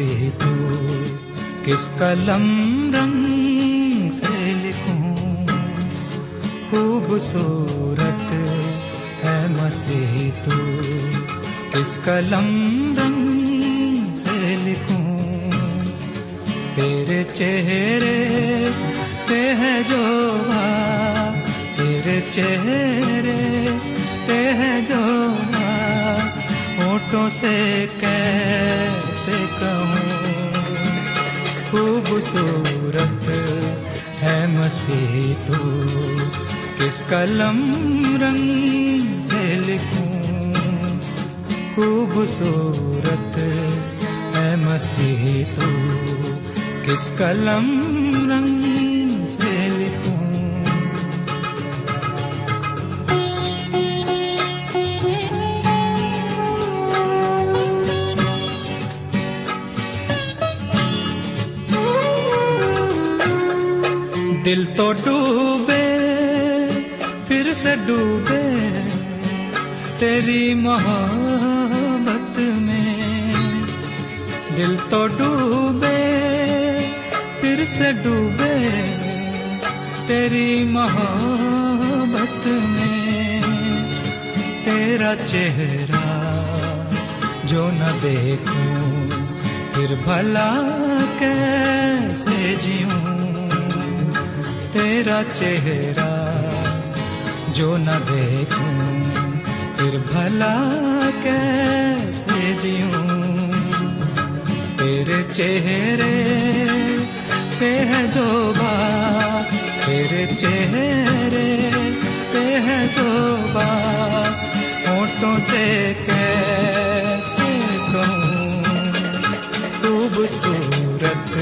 ہے مسیح تو کس قلم رنگ سے لکھوں؟ خوبصورت ہے مسیح تو کس قلم رنگ سے لکھوں؟ تیرے چہرے پہ ہے جو تیرے چہرے پہ ہے جو ہوٹوں سے سے کہوں، خوبصورت ہے مسیح تو، کس قلم رنگ سے لکھوں؟ خوبصورت ہے مسیح تو، کس قلم دل تو ڈوبے، پھر سے ڈوبے تیری محبت میں۔ دل تو ڈوبے، پھر سے ڈوبے تیری محبت میں۔ تیرا چہرہ جو نہ دیکھوں، پھر بھلا کیسے جیوں؟ تیرا چہرہ جو نہ دیکھوں، پھر بھلا کیسے جیوں؟ تیرے چہرے پہ ہے جو بات، تیرے چہرے پہ ہے جو بات، ہونٹوں سے کیسے کہوں؟ خوبصورت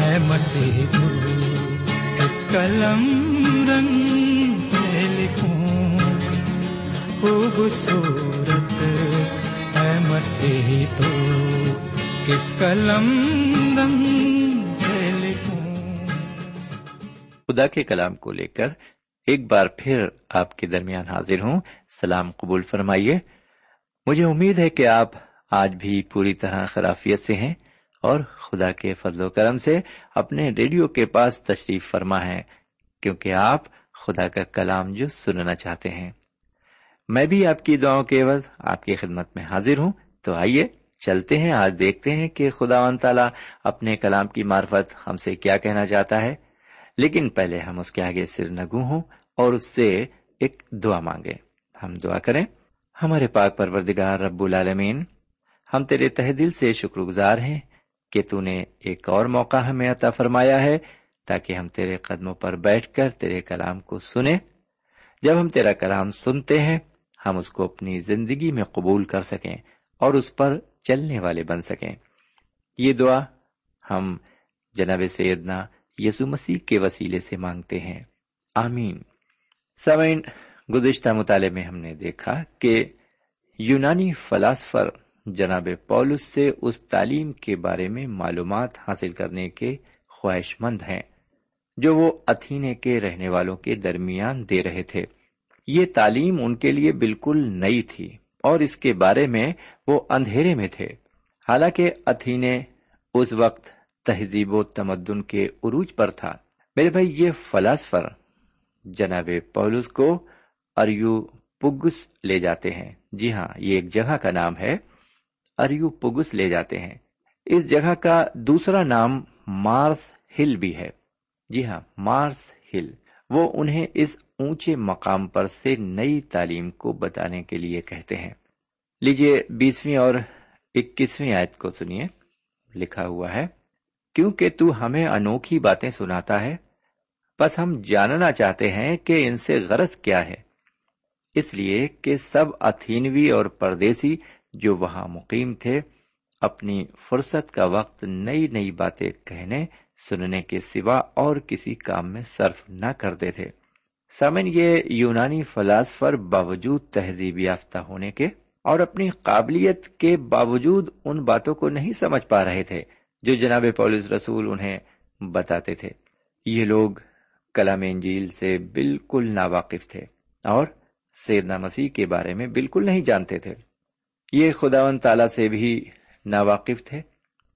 ہے مسیح تو۔ اس قلم رنگ سے لکھوں۔ خوبصورت ہے مسیح تو کس قلم رنگ سے لکھوں۔ خدا کے کلام کو لے کر ایک بار پھر آپ کے درمیان حاضر ہوں۔ سلام قبول فرمائیے۔ مجھے امید ہے کہ آپ آج بھی پوری طرح خرافیت سے ہیں۔ اور خدا کے فضل و کرم سے اپنے ریڈیو کے پاس تشریف فرما ہے، کیونکہ آپ خدا کا کلام جو سننا چاہتے ہیں۔ میں بھی آپ کی دعاؤں کے عوض آپ کی خدمت میں حاضر ہوں۔ تو آئیے چلتے ہیں، آج دیکھتے ہیں کہ خدا و تعالیٰ اپنے کلام کی معرفت ہم سے کیا کہنا چاہتا ہے۔ لیکن پہلے ہم اس کے آگے سر نگو ہوں اور اس سے ایک دعا مانگے ہم دعا کریں، ہمارے پاک پروردگار رب العالمین، ہم تیرے تہ دل سے شکر گزار ہیں۔ کہ تو نے ایک اور موقع ہمیں عطا فرمایا ہے تاکہ ہم تیرے قدموں پر بیٹھ کر تیرے کلام کو سنیں۔ جب ہم تیرا کلام سنتے ہیں، ہم اس کو اپنی زندگی میں قبول کر سکیں اور اس پر چلنے والے بن سکیں۔ یہ دعا ہم جناب سیدنا یسو مسیح کے وسیلے سے مانگتے ہیں۔ آمین۔ سوئن گزشتہ مطالعے میں ہم نے دیکھا کہ یونانی فلاسفر جناب پولس سے اس تعلیم کے بارے میں معلومات حاصل کرنے کے خواہش مند ہیں، جو وہ اتھینے کے رہنے والوں کے درمیان دے رہے تھے۔ یہ تعلیم ان کے لیے بالکل نئی تھی اور اس کے بارے میں وہ اندھیرے میں تھے۔ حالانکہ اتھینے اس وقت تہذیب و تمدن کے عروج پر تھا۔ میرے بھائی، یہ فلاسفر جناب پولس کو اریو پگس لے جاتے ہیں۔ جی ہاں یہ ایک جگہ کا نام ہے۔ اریو پگس لے جاتے ہیں۔ اس جگہ کا دوسرا نام مارس ہل بھی ہے۔ جی ہاں مارس ہل۔ وہ انہیں اس اونچے مقام پر سے نئی تعلیم کو بتانے کے لیے کہتے ہیں۔ لیجیے بیسویں اور اکیسویں آیت کو سنیے۔ لکھا ہوا ہے، کیونکہ تو ہمیں انوکھی باتیں سناتا ہے بس ہم جاننا چاہتے ہیں کہ ان سے غرض کیا ہے۔ اس لیے کہ سب اتھینوی اور پردیسی جو وہاں مقیم تھے، اپنی فرصت کا وقت نئی نئی باتیں کہنے، سننے کے سوا اور کسی کام میں صرف نہ کرتے تھے۔ سامن، یہ یونانی فلاسفر باوجود تہذیب یافتہ ہونے کے اور اپنی قابلیت کے باوجود ان باتوں کو نہیں سمجھ پا رہے تھے جو جناب پولس رسول انہیں بتاتے تھے۔ یہ لوگ کلام انجیل سے بالکل ناواقف تھے اور سیدنا مسیح کے بارے میں بالکل نہیں جانتے تھے۔ یہ خداون تعالی سے بھی ناواقف تھے،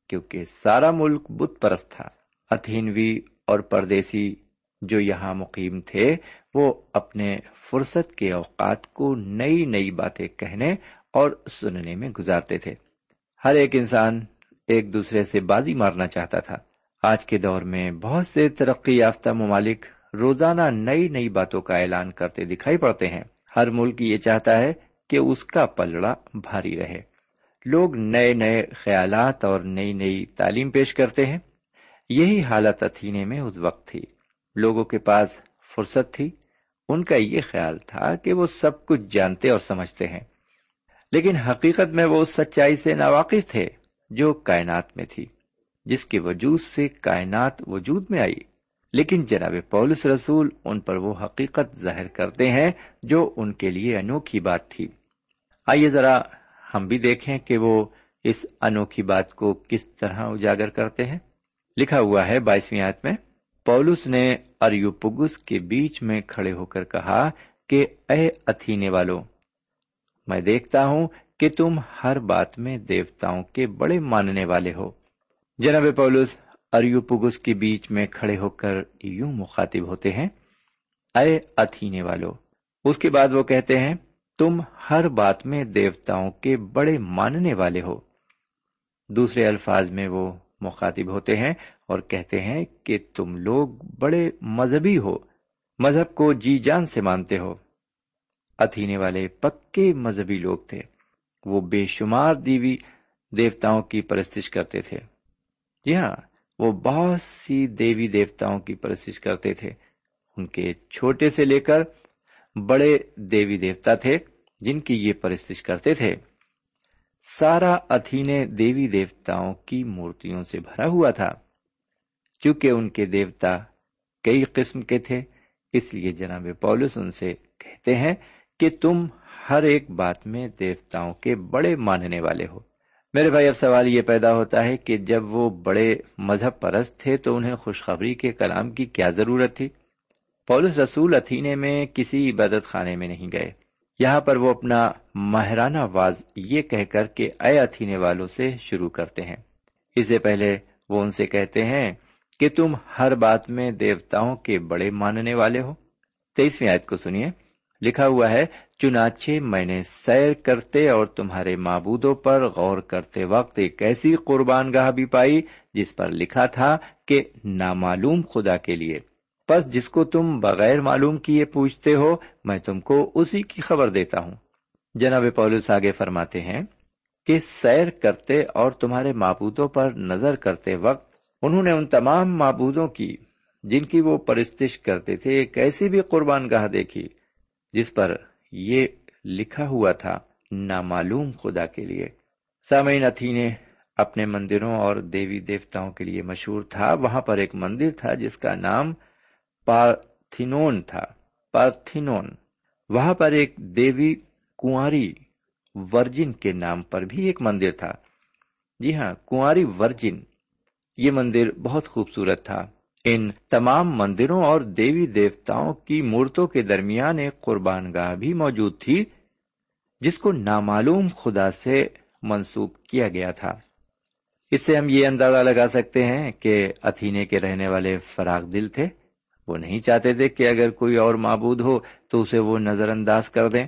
کیونکہ سارا ملک بت پرست تھا۔ اتھینوی اور پردیسی جو یہاں مقیم تھے، وہ اپنے فرصت کے اوقات کو نئی نئی باتیں کہنے اور سننے میں گزارتے تھے۔ ہر ایک انسان ایک دوسرے سے بازی مارنا چاہتا تھا۔ آج کے دور میں بہت سے ترقی یافتہ ممالک روزانہ نئی نئی باتوں کا اعلان کرتے دکھائی پڑتے ہیں۔ ہر ملک یہ چاہتا ہے کہ اس کا پلڑا بھاری رہے۔ لوگ نئے نئے خیالات اور نئی نئی تعلیم پیش کرتے ہیں۔ یہی حالت اتھینے میں اس وقت تھی۔ لوگوں کے پاس فرصت تھی۔ ان کا یہ خیال تھا کہ وہ سب کچھ جانتے اور سمجھتے ہیں۔ لیکن حقیقت میں وہ اس سچائی سے ناواقف تھے جو کائنات میں تھی، جس کے وجود سے کائنات وجود میں آئی۔ لیکن جناب پولس رسول ان پر وہ حقیقت ظاہر کرتے ہیں جو ان کے لیے انوکھی بات تھی۔ آئیے ذرا ہم بھی دیکھیں کہ وہ اس انوکھی بات کو کس طرح اجاگر کرتے ہیں۔ لکھا ہوا ہے بائیسویں آیت میں، پولس نے اریوپگس کے بیچ میں کھڑے ہو کر کہا کہ اے اتھینے والو، میں دیکھتا ہوں کہ تم ہر بات میں دیوتاؤں کے بڑے ماننے والے ہو۔ جناب پولس اریوپگس کے بیچ میں کھڑے ہو کر یوں مخاطب ہوتے ہیں، اے اتھینے والو، اس کے بعد وہ کہتے ہیں، تم ہر بات میں دیوتاؤں کے بڑے ماننے والے ہو۔ دوسرے الفاظ میں وہ مخاطب ہوتے ہیں اور کہتے ہیں کہ تم لوگ بڑے مذہبی ہو، مذہب کو جی جان سے مانتے ہو۔ اتھینے والے پکے مذہبی لوگ تھے، وہ بے شمار دیوی دیوتاؤں کی پرستش کرتے تھے۔ جی ہاں وہ بہت سی دیوی دیوتاؤں کی پرستش کرتے تھے۔ ان کے چھوٹے سے لے کر بڑے دیوی دیوتا تھے جن کی یہ پرستش کرتے تھے۔ سارا اتھینے دیوی دیوتاؤں کی مورتیوں سے بھرا ہوا تھا۔ کیونکہ ان کے دیوتا کئی قسم کے تھے، اس لیے جناب پولس ان سے کہتے ہیں کہ تم ہر ایک بات میں دیوتاؤں کے بڑے ماننے والے ہو۔ میرے بھائی، اب سوال یہ پیدا ہوتا ہے کہ جب وہ بڑے مذہب پرست تھے تو انہیں خوشخبری کے کلام کی کیا ضرورت تھی؟ پولس رسول اتھینے میں کسی عبادت خانے میں نہیں گئے۔ یہاں پر وہ اپنا ماہرانہ واز یہ کہہ کر کہ اے اتھینے والوں سے شروع کرتے ہیں۔ اس سے پہلے وہ ان سے کہتے ہیں کہ تم ہر بات میں دیوتاؤں کے بڑے ماننے والے ہو۔ تیسویں آیت کو سنیے۔ لکھا ہوا ہے، چنانچہ میں نے سیر کرتے اور تمہارے معبودوں پر غور کرتے وقت ایک ایسی قربان گاہ بھی پائی، جس پر لکھا تھا کہ نامعلوم خدا کے لیے۔ بس جس کو تم بغیر معلوم کیے پوچھتے ہو، میں تم کو اسی کی خبر دیتا ہوں۔ جناب پولس آگے فرماتے ہیں کہ سیر کرتے اور تمہارے معبودوں پر نظر کرتے وقت انہوں نے ان تمام معبودوں کی، جن کی وہ پرستش کرتے تھے، ایک ایسی بھی قربان گاہ دیکھی۔ جس پر یہ لکھا ہوا تھا، نامعلوم خدا کے لیے۔ سامعین اتھی اپنے مندروں اور دیوی دیوتاؤں کے لیے مشہور تھا۔ وہاں پر ایک مندر تھا جس کا نام پارتھینون تھا۔ پارتھینون۔ وہاں پر ایک دیوی کنواری ورجن کے نام پر بھی ایک مندر تھا۔ جی ہاں کنواری ورجن۔ یہ مندر بہت خوبصورت تھا۔ ان تمام مندروں اور دیوی دیوتاؤں کی مورتوں کے درمیان ایک قربان گاہ بھی موجود تھی، جس کو نامعلوم خدا سے منسوب کیا گیا تھا۔ اس سے ہم یہ اندازہ لگا سکتے ہیں کہ اتھینے کے رہنے والے فراغ دل تھے۔ وہ نہیں چاہتے تھے کہ اگر کوئی اور معبود ہو تو اسے وہ نظر انداز کر دیں۔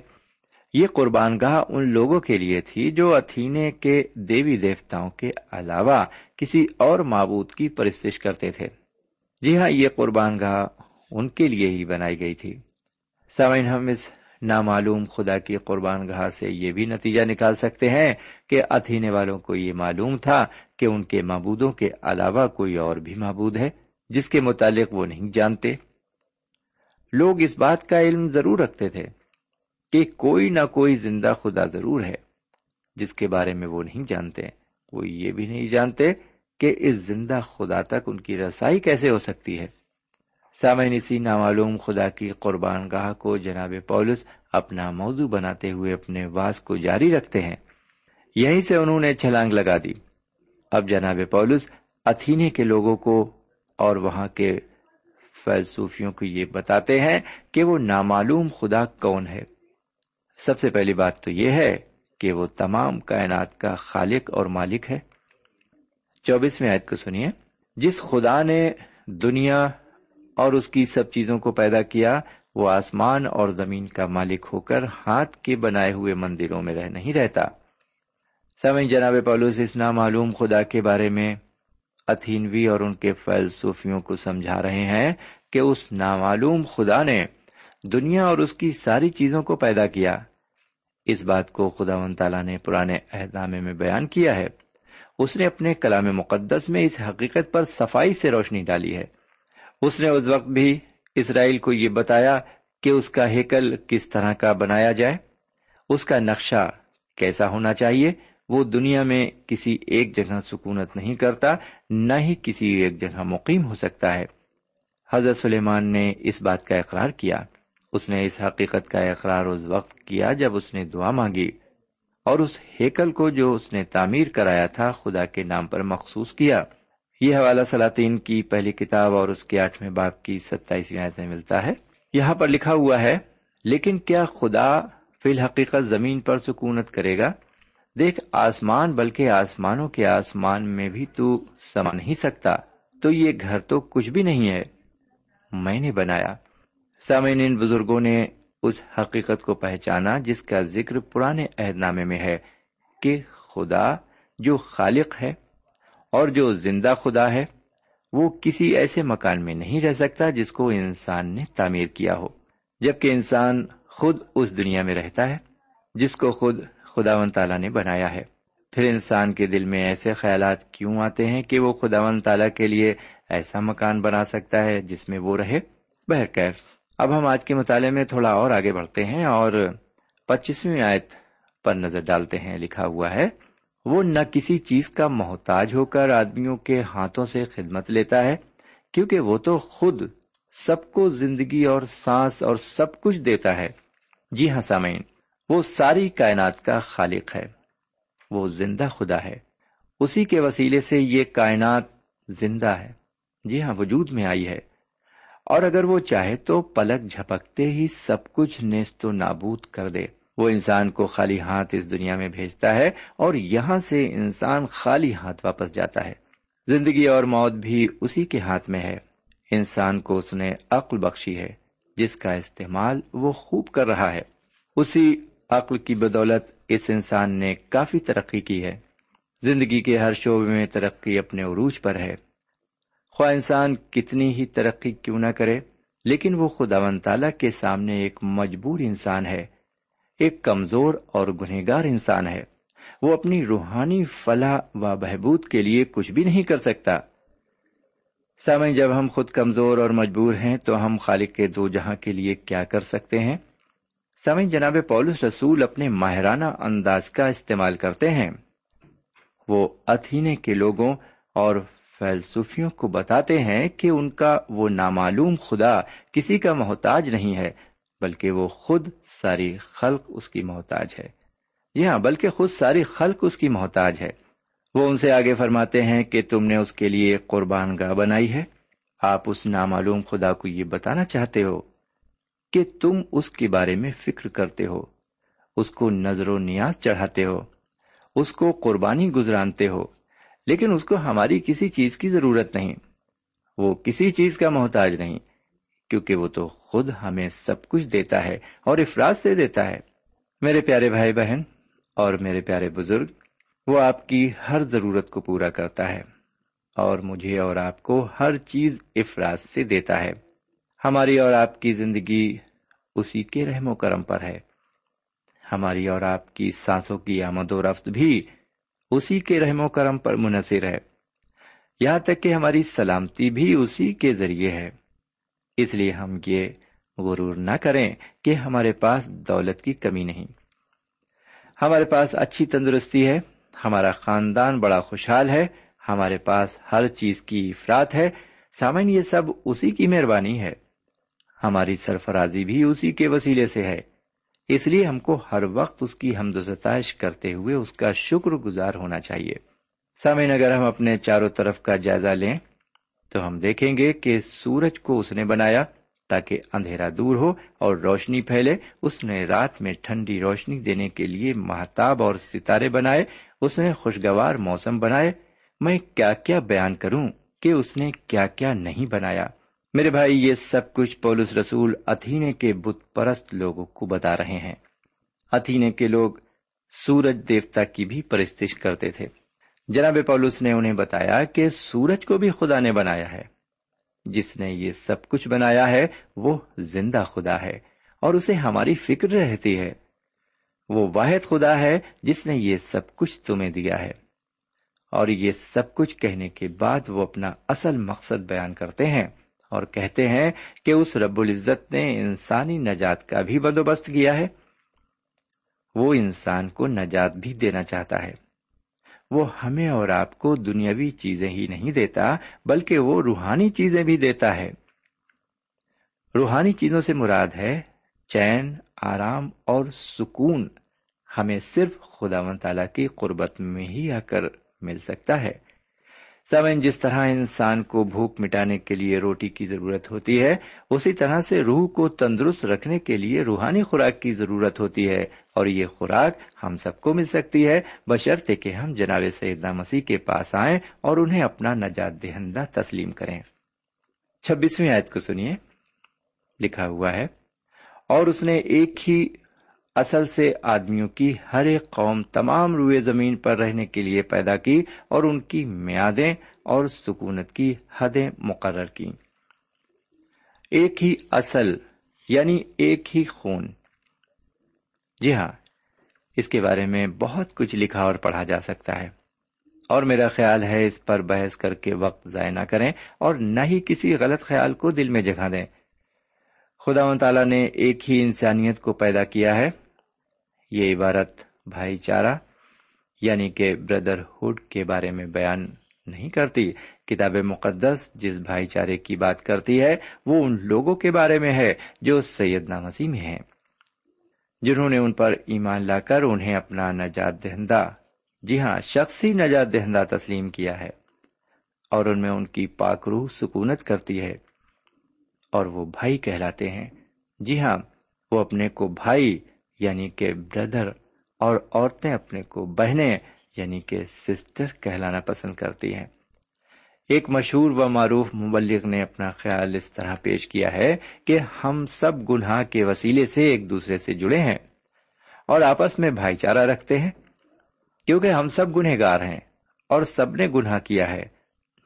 یہ قربان گاہ ان لوگوں کے لیے تھی جو اتھینے کے دیوی دیوتاؤں کے علاوہ کسی اور معبود کی پرستش کرتے تھے۔ جی ہاں یہ قربان گاہ ان کے لیے ہی بنائی گئی تھی۔ سامعین، ہم اس نامعلوم خدا کی قربان گاہ سے یہ بھی نتیجہ نکال سکتے ہیں کہ اتھینے والوں کو یہ معلوم تھا کہ ان کے معبودوں کے علاوہ کوئی اور بھی معبود ہے، جس کے متعلق وہ نہیں جانتے۔ لوگ اس بات کا علم ضرور رکھتے تھے کہ کوئی نہ کوئی زندہ خدا ضرور ہے، جس کے بارے میں وہ نہیں جانتے، وہ یہ بھی نہیں جانتے کہ اس زندہ خدا تک ان کی رسائی کیسے ہو سکتی ہے؟ سامعین، اسی نامعلوم خدا کی قربان گاہ کو جناب پولس اپنا موضوع بناتے ہوئے اپنے واس کو جاری رکھتے ہیں۔ یہیں سے انہوں نے چھلانگ لگا دی۔ اب جناب پولس اتھینے کے لوگوں کو اور وہاں کے فیلسوفیوں کو یہ بتاتے ہیں کہ وہ نامعلوم خدا کون ہے۔ سب سے پہلی بات تو یہ ہے کہ وہ تمام کائنات کا خالق اور مالک ہے۔ چوبیسویں آیت کو سنیے۔ جس خدا نے دنیا اور اس کی سب چیزوں کو پیدا کیا، وہ آسمان اور زمین کا مالک ہو کر ہاتھ کے بنائے ہوئے مندروں میں رہ نہیں رہتا۔ سمجھ جناب پولوس، اس نامعلوم خدا کے بارے میں اتھینوی اور ان کے فلسفیوں کو سمجھا رہے ہیں کہ اس نامعلوم خدا نے دنیا اور اس کی ساری چیزوں کو پیدا کیا۔ اس بات کو خدا و تعالیٰ نے پرانے عہد نامے میں بیان کیا ہے۔ اس نے اپنے کلام مقدس میں اس حقیقت پر صفائی سے روشنی ڈالی ہے۔ اس نے اس وقت بھی اسرائیل کو یہ بتایا کہ اس کا ہیکل کس طرح کا بنایا جائے، اس کا نقشہ کیسا ہونا چاہیے، وہ دنیا میں کسی ایک جگہ سکونت نہیں کرتا، نہ ہی کسی ایک جگہ مقیم ہو سکتا ہے۔ حضرت سلیمان نے اس بات کا اقرار کیا۔ اس نے اس حقیقت کا اقرار اس وقت کیا جب اس نے دعا مانگی۔ اور اس ہیکل کو جو اس نے تعمیر کرایا تھا خدا کے نام پر مخصوص کیا۔ یہ حوالہ سلاطین کی پہلی کتاب اور اس کے آٹھویں باپ کی ستائیسویں آیت میں ملتا ہے۔ یہاں پر لکھا ہوا ہے، لیکن کیا خدا فی الحقیقت زمین پر سکونت کرے گا؟ دیکھ، آسمان، بلکہ آسمانوں کے آسمان میں بھی تو سما نہیں سکتا۔ تو یہ گھر تو کچھ بھی نہیں ہے۔ میں نے بنایا۔ سامعین، ان بزرگوں نے اس حقیقت کو پہچانا جس کا ذکر پرانے عہد نامے میں ہے کہ خدا جو خالق ہے اور جو زندہ خدا ہے، وہ کسی ایسے مکان میں نہیں رہ سکتا جس کو انسان نے تعمیر کیا ہو۔ جبکہ انسان خود اس دنیا میں رہتا ہے جس کو خود خدا و تعالیٰ نے بنایا ہے۔ پھر انسان کے دل میں ایسے خیالات کیوں آتے ہیں کہ وہ خدا و تعالیٰ کے لیے ایسا مکان بنا سکتا ہے جس میں وہ رہے؟ بہرکیف۔ اب ہم آج کے مطالعے میں تھوڑا اور آگے بڑھتے ہیں اور پچیسویں آیت پر نظر ڈالتے ہیں۔ لکھا ہوا ہے، وہ نہ کسی چیز کا محتاج ہو کر آدمیوں کے ہاتھوں سے خدمت لیتا ہے، کیونکہ وہ تو خود سب کو زندگی اور سانس اور سب کچھ دیتا ہے۔ جی ہاں سامعین، وہ ساری کائنات کا خالق ہے۔ وہ زندہ خدا ہے۔ اسی کے وسیلے سے یہ کائنات زندہ ہے۔ جی ہاں وجود میں آئی ہے۔ اور اگر وہ چاہے تو پلک جھپکتے ہی سب کچھ نیست و نابود کر دے۔ وہ انسان کو خالی ہاتھ اس دنیا میں بھیجتا ہے اور یہاں سے انسان خالی ہاتھ واپس جاتا ہے۔ زندگی اور موت بھی اسی کے ہاتھ میں ہے۔ انسان کو اس نے عقل بخشی ہے، جس کا استعمال وہ خوب کر رہا ہے۔ اسی عقل کی بدولت اس انسان نے کافی ترقی کی ہے۔ زندگی کے ہر شعبے میں ترقی اپنے عروج پر ہے۔ خواہ انسان کتنی ہی ترقی کیوں نہ کرے، لیکن وہ خدا و تعالی کے سامنے ایک مجبور انسان ہے، ایک کمزور اور گنہگار انسان ہے۔ وہ اپنی روحانی فلاح و بہبود کے لیے کچھ بھی نہیں کر سکتا۔ سامع جب ہم خود کمزور اور مجبور ہیں تو ہم خالق کے دو جہاں کے لیے کیا کر سکتے ہیں؟ سمجھ جناب پولس رسول اپنے ماہرانہ انداز کا استعمال کرتے ہیں۔ وہ اتھینے کے لوگوں اور فلسفیوں کو بتاتے ہیں کہ ان کا وہ نامعلوم خدا کسی کا محتاج نہیں ہے، بلکہ وہ خود ساری خلق اس کی محتاج ہے۔ جی ہاں بلکہ خود ساری خلق اس کی محتاج ہے۔ وہ ان سے آگے فرماتے ہیں کہ تم نے اس کے لیے ایک قربان گاہ بنائی ہے۔ آپ اس نامعلوم خدا کو یہ بتانا چاہتے ہو کہ تم اس کے بارے میں فکر کرتے ہو، اس کو نظر و نیاز چڑھاتے ہو، اس کو قربانی گزرانتے ہو۔ لیکن اس کو ہماری کسی چیز کی ضرورت نہیں۔ وہ کسی چیز کا محتاج نہیں، کیونکہ وہ تو خود ہمیں سب کچھ دیتا ہے اور افراد سے دیتا ہے۔ میرے پیارے بھائی بہن اور میرے پیارے بزرگ، وہ آپ کی ہر ضرورت کو پورا کرتا ہے اور مجھے اور آپ کو ہر چیز افراد سے دیتا ہے۔ ہماری اور آپ کی زندگی اسی کے رحم و کرم پر ہے۔ ہماری اور آپ کی سانسوں کی آمد و رفت بھی اسی کے رحم و کرم پر منحصر ہے۔ یہاں تک کہ ہماری سلامتی بھی اسی کے ذریعے ہے۔ اس لیے ہم یہ غرور نہ کریں کہ ہمارے پاس دولت کی کمی نہیں۔ ہمارے پاس اچھی تندرستی ہے، ہمارا خاندان بڑا خوشحال ہے، ہمارے پاس ہر چیز کی افراد ہے۔ سامن یہ سب اسی کی مہربانی ہے۔ ہماری سرفرازی بھی اسی کے وسیلے سے ہے۔ اس لیے ہم کو ہر وقت اس کی حمد و ستائش کرتے ہوئے اس کا شکر گزار ہونا چاہیے۔ سامعین، اگر ہم اپنے چاروں طرف کا جائزہ لیں، تو ہم دیکھیں گے کہ سورج کو اس نے بنایا تاکہ اندھیرا دور ہو اور روشنی پھیلے۔ اس نے رات میں ٹھنڈی روشنی دینے کے لیے محتاب اور ستارے بنائے۔ اس نے خوشگوار موسم بنائے۔ میں کیا کیا بیان کروں کہ اس نے کیا کیا نہیں بنایا؟ میرے بھائی، یہ سب کچھ پولس رسول اتھینے کے بت پرست لوگوں کو بتا رہے ہیں۔ اتھینے کے لوگ سورج دیوتا کی بھی پرستش کرتے تھے۔ جناب پولس نے انہیں بتایا کہ سورج کو بھی خدا نے بنایا ہے۔ جس نے یہ سب کچھ بنایا ہے، وہ زندہ خدا ہے اور اسے ہماری فکر رہتی ہے۔ وہ واحد خدا ہے جس نے یہ سب کچھ تمہیں دیا ہے۔ اور یہ سب کچھ کہنے کے بعد وہ اپنا اصل مقصد بیان کرتے ہیں۔ اور کہتے ہیں کہ اس رب العزت نے انسانی نجات کا بھی بندوبست کیا ہے۔ وہ انسان کو نجات بھی دینا چاہتا ہے۔ وہ ہمیں اور آپ کو دنیاوی چیزیں ہی نہیں دیتا، بلکہ وہ روحانی چیزیں بھی دیتا ہے۔ روحانی چیزوں سے مراد ہے چین، آرام اور سکون۔ ہمیں صرف خدا و تعالی کی قربت میں ہی آ کر مل سکتا ہے۔ سمن جس طرح انسان کو بھوک مٹانے کے لیے روٹی کی ضرورت ہوتی ہے، اسی طرح سے روح کو تندرست رکھنے کے لیے روحانی خوراک کی ضرورت ہوتی ہے، اور یہ خوراک ہم سب کو مل سکتی ہے، بشرطے کہ ہم جناب سیدنا مسیح کے پاس آئیں اور انہیں اپنا نجات دہندہ تسلیم کریں۔ چھبیسویں آیت کو سنیے، لکھا ہوا ہے، اور اس نے ایک ہی اصل سے آدمیوں کی ہر ایک قوم تمام روئے زمین پر رہنے کے لیے پیدا کی اور ان کی میادیں اور سکونت کی حدیں مقرر کی ایک ہی اصل یعنی ایک ہی خون۔ جی ہاں اس کے بارے میں بہت کچھ لکھا اور پڑھا جا سکتا ہے۔ اور میرا خیال ہے اس پر بحث کر کے وقت ضائع نہ کریں اور نہ ہی کسی غلط خیال کو دل میں جگہ دیں۔ خدا و تعالیٰ نے ایک ہی انسانیت کو پیدا کیا ہے۔ یہ عبارت بھائی چارہ یعنی کہ بردر ہوڈ کے بارے میں بیان نہیں کرتی۔ کتاب مقدس جس بھائی چارے کی بات کرتی ہے، وہ ان لوگوں کے بارے میں ہے جو سیدنا مسیح میں ہیں، جنہوں نے ان پر ایمان لا کر انہیں اپنا نجات دہندہ جی ہاں شخصی نجات دہندہ تسلیم کیا ہے، اور ان میں ان کی پاک روح سکونت کرتی ہے، اور وہ بھائی کہلاتے ہیں۔ جی ہاں وہ اپنے کو بھائی یعنی کہ بردر اور عورتیں اپنے کو بہنیں یعنی کہ سسٹر کہلانا پسند کرتی ہیں۔ ایک مشہور و معروف مبلغ نے اپنا خیال اس طرح پیش کیا ہے کہ ہم سب گناہ کے وسیلے سے ایک دوسرے سے جڑے ہیں اور آپس میں بھائی چارہ رکھتے ہیں، کیونکہ ہم سب گنہ گار ہیں اور سب نے گناہ کیا ہے۔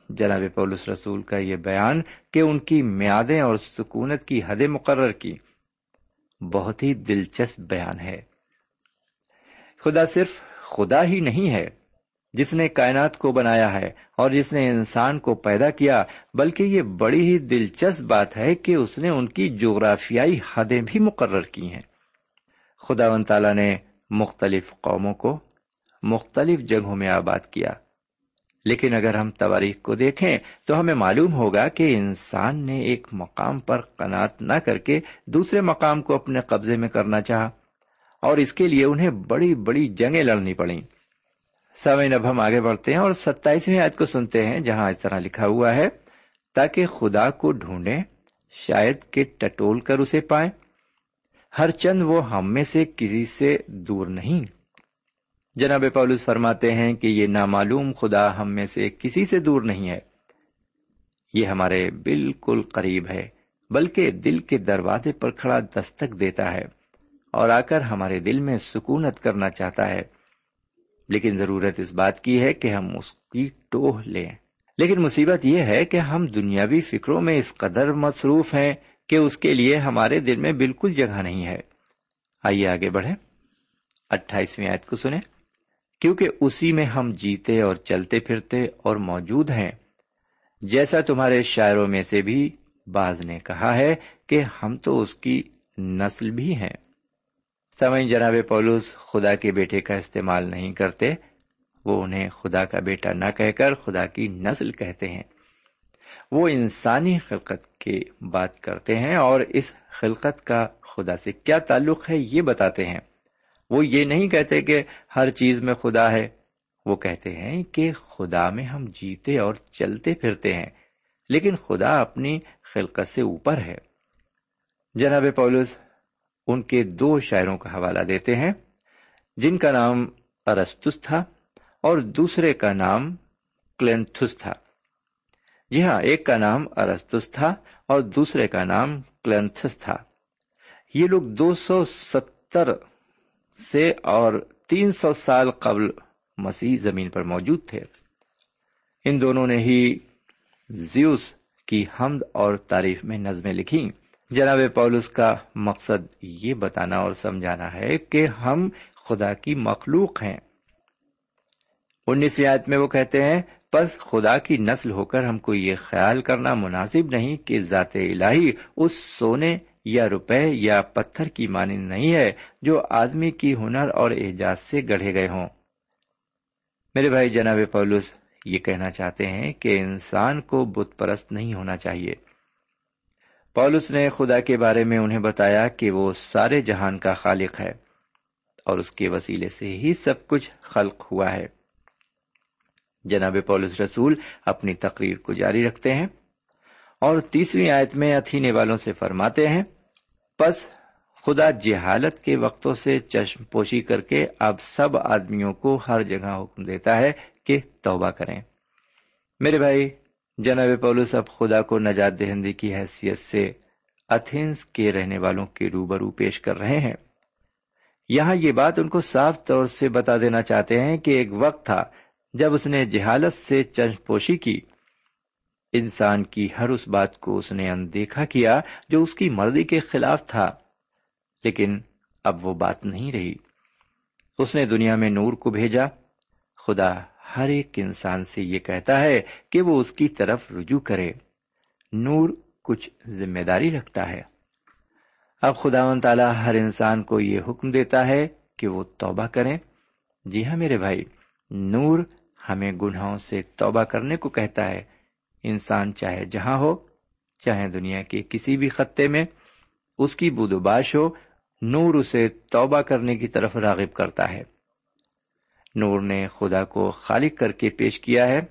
جناب پولس رسول کا یہ بیان کہ ان کی میادیں اور سکونت کی حدیں مقرر کی۔ بہت ہی دلچسپ بیان ہے۔ خدا صرف خدا ہی نہیں ہے جس نے کائنات کو بنایا ہے اور جس نے انسان کو پیدا کیا، بلکہ یہ بڑی ہی دلچسپ بات ہے کہ اس نے ان کی جغرافیائی حدیں بھی مقرر کی ہیں۔ خدا و تعالی نے مختلف قوموں کو مختلف جگہوں میں آباد کیا۔ لیکن اگر ہم تواریخ کو دیکھیں تو ہمیں معلوم ہوگا کہ انسان نے ایک مقام پر قناط نہ کر کے دوسرے مقام کو اپنے قبضے میں کرنا چاہا اور اس کے لیے انہیں بڑی بڑی جنگیں لڑنی پڑی سوئن اب ہم آگے بڑھتے ہیں اور ستائیسویں آیت کو سنتے ہیں جہاں اس طرح لکھا ہوا ہے، تاکہ خدا کو ڈھونڈے شاید کہ ٹٹول کر اسے پائے ہر چند وہ ہم میں سے کسی سے دور نہیں۔ جناب پولس فرماتے ہیں کہ یہ نامعلوم خدا ہم میں سے کسی سے دور نہیں ہے۔ یہ ہمارے بالکل قریب ہے، بلکہ دل کے دروازے پر کھڑا دستک دیتا ہے اور آ کر ہمارے دل میں سکونت کرنا چاہتا ہے۔ لیکن ضرورت اس بات کی ہے کہ ہم اس کی ٹوہ لیں۔ لیکن مصیبت یہ ہے کہ ہم دنیاوی فکروں میں اس قدر مصروف ہیں کہ اس کے لیے ہمارے دل میں بالکل جگہ نہیں ہے۔ آئیے آگے بڑھے اٹھائیسویں آیت کو سنیں۔ کیونکہ اسی میں ہم جیتے اور چلتے پھرتے اور موجود ہیں۔ جیسا تمہارے شاعروں میں سے بھی باز نے کہا ہے کہ ہم تو اس کی نسل بھی ہیں۔ سمجھ جناب پولوس خدا کے بیٹے کا استعمال نہیں کرتے۔ وہ انہیں خدا کا بیٹا نہ کہہ کر خدا کی نسل کہتے ہیں۔ وہ انسانی خلقت کی بات کرتے ہیں اور اس خلقت کا خدا سے کیا تعلق ہے یہ بتاتے ہیں۔ وہ یہ نہیں کہتے کہ ہر چیز میں خدا ہے۔ وہ کہتے ہیں کہ خدا میں ہم جیتے اور چلتے پھرتے ہیں، لیکن خدا اپنی خلقت سے اوپر ہے۔ جناب پولس، ان کے دو شاعروں کا حوالہ دیتے ہیں، جن کا نام ارستس تھا اور دوسرے کا نام کلینتھس تھا۔ جی ہاں ایک کا نام ارستس تھا اور دوسرے کا نام کلینتھس تھا۔ یہ لوگ دو سو ستر سے اور تین سو سال قبل مسیح زمین پر موجود تھے۔ ان دونوں نے ہی زیوس کی حمد اور تعریف میں نظمیں لکھی جناب پولس کا مقصد یہ بتانا اور سمجھانا ہے کہ ہم خدا کی مخلوق ہیں۔ انیسویں آیت میں وہ کہتے ہیں بس خدا کی نسل ہو کر ہم کو یہ خیال کرنا مناسب نہیں کہ ذات الہی اس سونے یا روپے یا پتھر کی مانند نہیں ہے جو آدمی کی ہنر اور اعجاز سے گڑھے گئے ہوں۔ میرے بھائی، جناب پولس، یہ کہنا چاہتے ہیں کہ انسان کو بت پرست نہیں ہونا چاہیے۔ پولس نے خدا کے بارے میں انہیں بتایا کہ وہ سارے جہان کا خالق ہے اور اس کے وسیلے سے ہی سب کچھ خلق ہوا ہے۔ جناب پولس رسول اپنی تقریر کو جاری رکھتے ہیں اور تیسری آیت میں اتھینے والوں سے فرماتے ہیں پس خدا جہالت کے وقتوں سے چشم پوشی کر کے اب سب آدمیوں کو ہر جگہ حکم دیتا ہے کہ توبہ کریں۔ میرے بھائی، جناب پولس، اب خدا کو نجات دہندی کی حیثیت سے اتھینس کے رہنے والوں کے روبرو پیش کر رہے ہیں۔ یہاں یہ بات ان کو صاف طور سے بتا دینا چاہتے ہیں کہ ایک وقت تھا جب اس نے جہالت سے چشم پوشی کی۔ انسان کی ہر اس بات کو اس نے اندیکھا کیا جو اس کی مرضی کے خلاف تھا، لیکن اب وہ بات نہیں رہی۔ اس نے دنیا میں نور کو بھیجا۔ خدا ہر ایک انسان سے یہ کہتا ہے کہ وہ اس کی طرف رجوع کرے۔ نور کچھ ذمہ داری رکھتا ہے۔ اب خدا و تعالی ہر انسان کو یہ حکم دیتا ہے کہ وہ توبہ کریں۔ جی ہاں میرے بھائی، نور ہمیں گناہوں سے توبہ کرنے کو کہتا ہے۔ انسان چاہے جہاں ہو، چاہے دنیا کے کسی بھی خطے میں، اس کی بود و باش ہو، نور اسے توبہ کرنے کی طرف راغب کرتا ہے۔ نور نے خدا کو خالق کر کے پیش کیا ہے،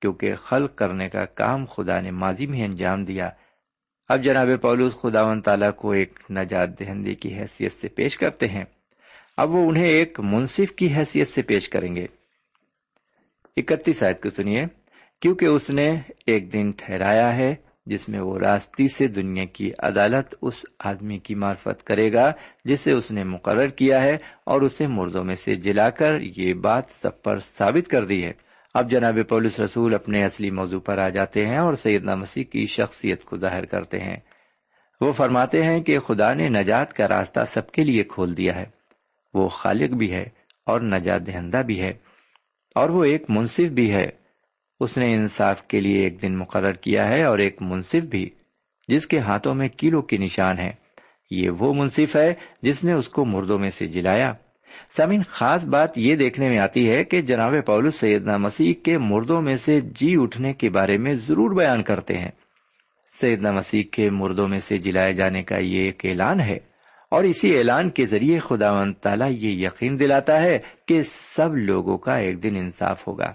کیونکہ خلق کرنے کا کام خدا نے ماضی میں انجام دیا۔ اب جناب پولوس خدا و تعالیٰ کو ایک نجات دہندی کی حیثیت سے پیش کرتے ہیں۔ اب وہ انہیں ایک منصف کی حیثیت سے پیش کریں گے۔ اکتیس آیت کو سنیے۔ کیونکہ اس نے ایک دن ٹھہرایا ہے جس میں وہ راستی سے دنیا کی عدالت اس آدمی کی معرفت کرے گا جسے اس نے مقرر کیا ہے اور اسے مردوں میں سے جلا کر یہ بات سب پر ثابت کر دی ہے۔ اب جناب پولس رسول اپنے اصلی موضوع پر آ جاتے ہیں اور سیدنا مسیح کی شخصیت کو ظاہر کرتے ہیں۔ وہ فرماتے ہیں کہ خدا نے نجات کا راستہ سب کے لیے کھول دیا ہے۔ وہ خالق بھی ہے اور نجات دہندہ بھی ہے اور وہ ایک منصف بھی ہے۔ اس نے انصاف کے لیے ایک دن مقرر کیا ہے اور ایک منصف بھی، جس کے ہاتھوں میں کیلو کی نشان ہے۔ یہ وہ منصف ہے جس نے اس کو مردوں میں سے جلایا۔ سامن خاص بات یہ دیکھنے میں آتی ہے کہ جناب پولس سیدنا مسیح کے مردوں میں سے جی اٹھنے کے بارے میں ضرور بیان کرتے ہیں۔ سیدنا مسیح کے مردوں میں سے جلائے جانے کا یہ ایک اعلان ہے۔ اور اسی اعلان کے ذریعے خدا و تعالیٰ یہ یقین دلاتا ہے کہ سب لوگوں کا ایک دن انصاف ہوگا۔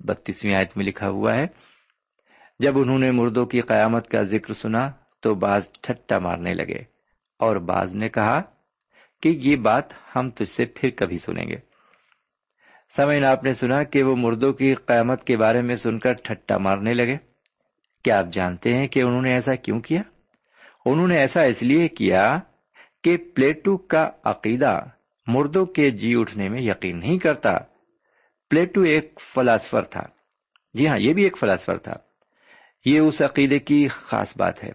بتیسویں آیت میں لکھا ہوا ہے، جب انہوں نے مردوں کی قیامت کا ذکر سنا تو بعض ٹھٹا مارنے لگے اور بعض نے کہا کہ یہ بات ہم تجھ سے پھر کبھی سنیں گے۔ سمعین آپ نے سنا کہ وہ مردوں کی قیامت کے بارے میں سن کر ٹھٹا مارنے لگے۔ کیا آپ جانتے ہیں کہ انہوں نے ایسا کیوں کیا؟ انہوں نے ایسا اس لیے کیا کہ پلیٹو کا عقیدہ مردوں کے جی اٹھنے میں یقین نہیں کرتا پلیٹو ایک فلاسفر تھا۔ جی ہاں یہ بھی ایک فلاسفر تھا۔ یہ اس عقیدے کی خاص بات ہے۔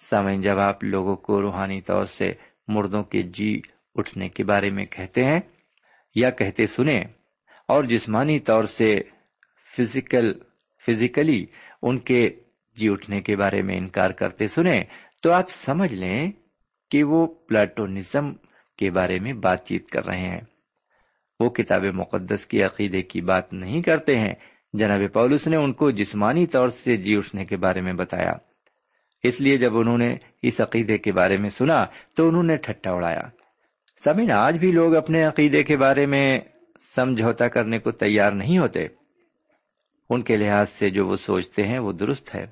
سمعین جب آپ لوگوں کو روحانی طور سے مردوں کے جی اٹھنے کے بارے میں کہتے ہیں یا کہتے سنیں، اور جسمانی طور سے فزیکل، فزیکلی ان کے جی اٹھنے کے بارے میں انکار کرتے سنیں، تو آپ سمجھ لیں کہ وہ پلاٹونزم کے بارے میں بات چیت کر رہے ہیں۔ وہ کتاب مقدس کی عقیدے کی بات نہیں کرتے ہیں۔ جناب پولس نے ان کو جسمانی طور سے جی اٹھنے کے بارے میں بتایا۔ اس لیے جب انہوں نے اس عقیدے کے بارے میں سنا تو انہوں نے ٹھٹا اڑایا۔ سمین، آج بھی لوگ اپنے عقیدے کے بارے میں سمجھوتا کرنے کو تیار نہیں ہوتے۔ ان کے لحاظ سے جو وہ سوچتے ہیں وہ درست ہے۔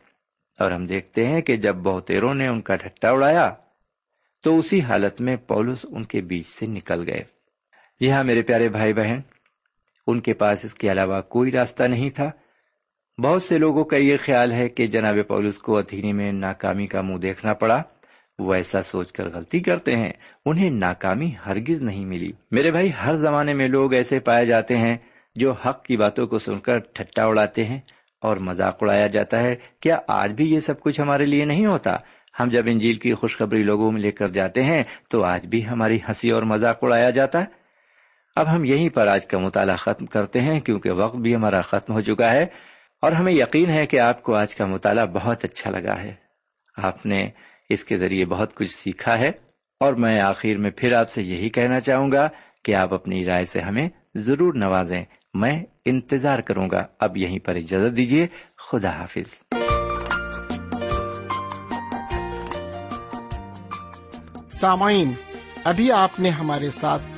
اور ہم دیکھتے ہیں کہ جب بہتےروں نے ان کا ٹھٹا اڑایا تو اسی حالت میں پولس ان کے بیچ سے نکل گئے۔ جی ہاں میرے پیارے بھائی بہن، ان کے پاس اس کے علاوہ کوئی راستہ نہیں تھا۔ بہت سے لوگوں کا یہ خیال ہے کہ جناب پولس کو اتھینی میں ناکامی کا منہ دیکھنا پڑا۔ وہ ایسا سوچ کر غلطی کرتے ہیں، انہیں ناکامی ہرگز نہیں ملی۔ میرے بھائی، ہر زمانے میں لوگ ایسے پائے جاتے ہیں جو حق کی باتوں کو سن کر ٹھٹا اڑاتے ہیں اور مذاق اڑایا جاتا ہے۔ کیا آج بھی یہ سب کچھ ہمارے لیے نہیں ہوتا؟ ہم جب انجیل کی خوشخبری لوگوں میں لے کر جاتے ہیں تو آج بھی ہماری ہنسی اور مذاق اڑایا جاتا ہے۔ اب ہم یہیں پر آج کا مطالعہ ختم کرتے ہیں، کیونکہ وقت بھی ہمارا ختم ہو چکا ہے اور ہمیں یقین ہے کہ آپ کو آج کا مطالعہ بہت اچھا لگا ہے۔ آپ نے اس کے ذریعے بہت کچھ سیکھا ہے اور میں آخر میں پھر آپ سے یہی کہنا چاہوں گا کہ آپ اپنی رائے سے ہمیں ضرور نوازیں۔ میں انتظار کروں گا۔ اب یہیں پر اجازت دیجیے خدا حافظ۔ سامعین، ابھی آپ نے ہمارے ساتھ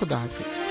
خدا حافظ۔